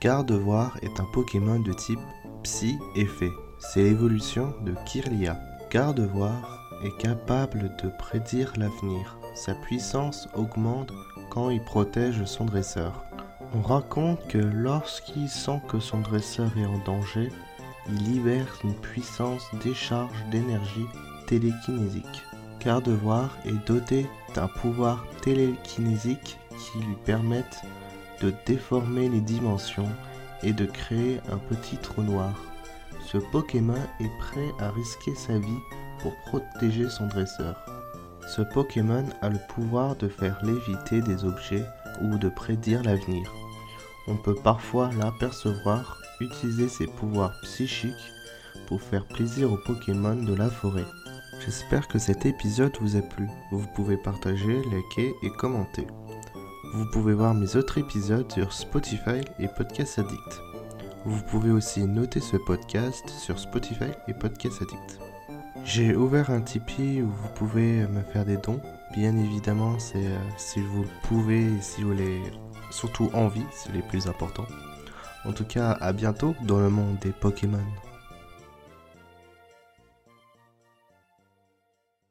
Gardevoir est un Pokémon de type Psy et Fée. C'est l'évolution de Kirlia. Gardevoir est capable de prédire l'avenir. Sa puissance augmente quand il protège son dresseur. On raconte que lorsqu'il sent que son dresseur est en danger, il libère une puissance décharge d'énergie télékinésique. Gardevoir est doté d'un pouvoir télékinésique qui lui permettent de déformer les dimensions et de créer un petit trou noir. Ce Pokémon est prêt à risquer sa vie pour protéger son dresseur. Ce Pokémon a le pouvoir de faire léviter des objets ou de prédire l'avenir. On peut parfois l'apercevoir utiliser ses pouvoirs psychiques pour faire plaisir aux Pokémon de la forêt. J'espère que cet épisode vous a plu. Vous pouvez partager, liker et commenter. Vous pouvez voir mes autres épisodes sur Spotify et Podcast Addict. Vous pouvez aussi noter ce podcast sur Spotify et Podcast Addict. J'ai ouvert un Tipeee où vous pouvez me faire des dons. Bien évidemment, c'est euh, si vous le pouvez et si vous voulez surtout envie, c'est les plus importants. En tout cas, à bientôt dans le monde des Pokémon.